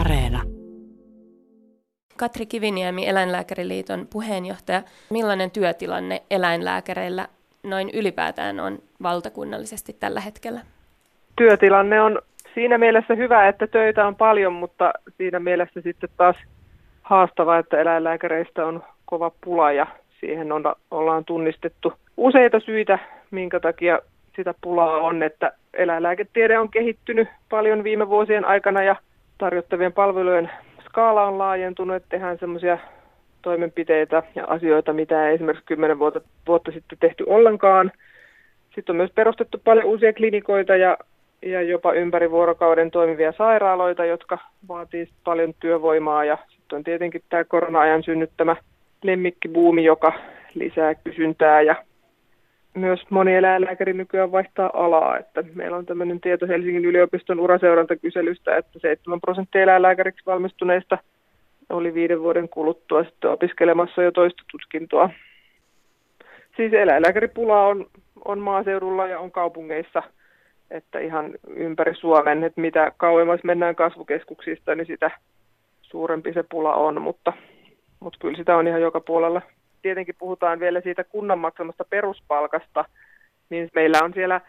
Areena. Katri Kiviniemi, Eläinlääkäriliiton puheenjohtaja. Millainen työtilanne eläinlääkäreillä noin ylipäätään on valtakunnallisesti tällä hetkellä? Työtilanne on siinä mielessä hyvä, että töitä on paljon, mutta siinä mielessä sitten taas haastava, että eläinlääkäreistä on kova pula ja siihen on, ollaan tunnistettu useita syitä, minkä takia sitä pulaa on, että eläinlääketiede on kehittynyt paljon viime vuosien aikana ja tarjottavien palvelujen skaala on laajentunut, että tehdään semmoisia toimenpiteitä ja asioita, mitä ei esimerkiksi 10 vuotta, vuotta sitten tehty ollenkaan. Sitten on myös perustettu paljon uusia klinikoita ja, ja jopa ympäri vuorokauden toimivia sairaaloita, jotka vaatii paljon työvoimaa. Ja sitten on tietenkin tämä korona-ajan synnyttämä lemmikkibuumi, joka lisää kysyntää ja myös moni eläinlääkäri nykyään vaihtaa alaa. Että meillä on tämmöinen tieto Helsingin yliopiston uraseurantakyselystä, että 7 prosenttia eläinlääkäriksi valmistuneista oli viiden vuoden kuluttua sitten opiskelemassa jo toista tutkintoa. Siis eläinlääkäripula on, on maaseudulla ja on kaupungeissa, että ihan ympäri Suomen, että mitä kauemmas mennään kasvukeskuksista, niin sitä suurempi se pula on, mutta, mutta kyllä sitä on ihan joka puolella tietenkin puhutaan vielä siitä kunnan maksamasta peruspalkasta, niin meillä on siellä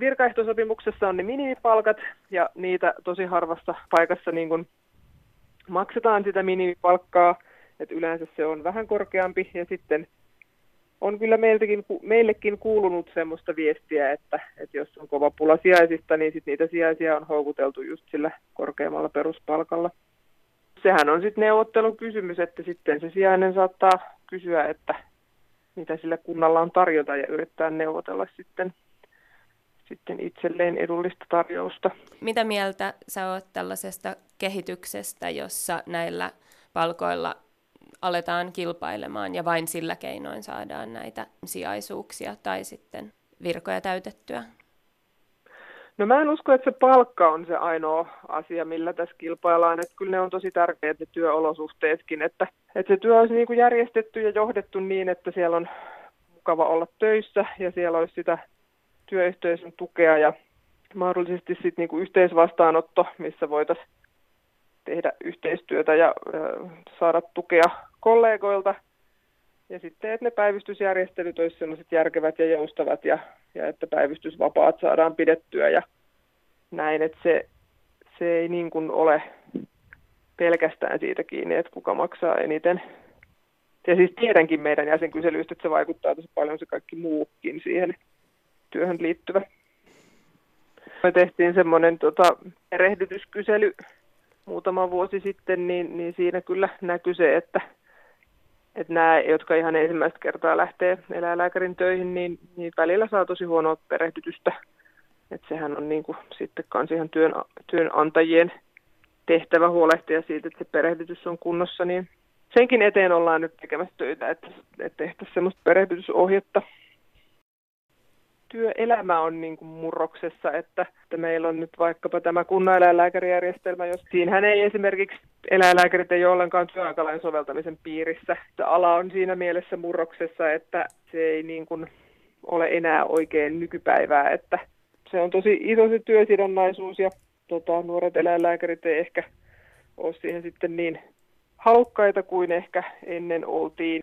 virkaehtosopimuksessa on ne minimipalkat ja niitä tosi harvassa paikassa niin kuin maksetaan sitä minimipalkkaa, että yleensä se on vähän korkeampi ja sitten on kyllä meiltäkin, meillekin kuulunut semmoista viestiä, että, että jos on kova pula sijaisista, niin sit niitä sijaisia on houkuteltu just sillä korkeammalla peruspalkalla. Sehän on sitten neuvottelukysymys, että sitten se sijainen saattaa kysyä, että mitä sillä kunnalla on tarjota ja yrittää neuvotella sitten, sitten itselleen edullista tarjousta. Mitä mieltä sä oot tällaisesta kehityksestä, jossa näillä palkoilla aletaan kilpailemaan ja vain sillä keinoin saadaan näitä sijaisuuksia tai sitten virkoja täytettyä? No mä en usko, että se palkka on se ainoa asia, millä tässä kilpaillaan. Että kyllä ne on tosi tärkeät ne työolosuhteetkin, että, että se työ olisi niin kuin järjestetty ja johdettu niin, että siellä on mukava olla töissä ja siellä olisi sitä työyhteisön tukea ja mahdollisesti sitten niin kuin yhteisvastaanotto, missä voitaisiin tehdä yhteistyötä ja saada tukea kollegoilta. Ja sitten, että ne päivystysjärjestelyt olisivat sellaiset järkevät ja joustavat ja ja että päivystysvapaat saadaan pidettyä ja näin, että se, se ei niin kuin ole pelkästään siitä kiinni, että kuka maksaa eniten. Ja siis tiedänkin meidän jäsenkyselyistä, että se vaikuttaa tosi paljon se kaikki muukin siihen työhön liittyvä. Me tehtiin semmoinen tota, erehdytyskysely muutama vuosi sitten, niin, niin siinä kyllä näkyy se, että että nämä, jotka ihan ensimmäistä kertaa lähtee eläinlääkärin töihin, niin, niin välillä saa tosi huonoa perehdytystä. Että sehän on niin kuin sitten kans ihan työn, työnantajien tehtävä huolehtia siitä, että se perehdytys on kunnossa, niin senkin eteen ollaan nyt tekemässä töitä, että, että tehtäisiin semmoista perehdytysohjetta työelämä on niin kuin murroksessa, että, että meillä on nyt vaikkapa tämä kunnaneläinlääkärijärjestelmä, jos siinähän ei esimerkiksi eläinlääkärit ei ole ollenkaan työaikalain soveltamisen piirissä. Ala on siinä mielessä murroksessa, että se ei niin kuin ole enää oikein nykypäivää, että se on tosi iso se työsidonnaisuus ja tota, nuoret eläinlääkärit ei ehkä ole siihen sitten niin halukkaita kuin ehkä ennen oltiin.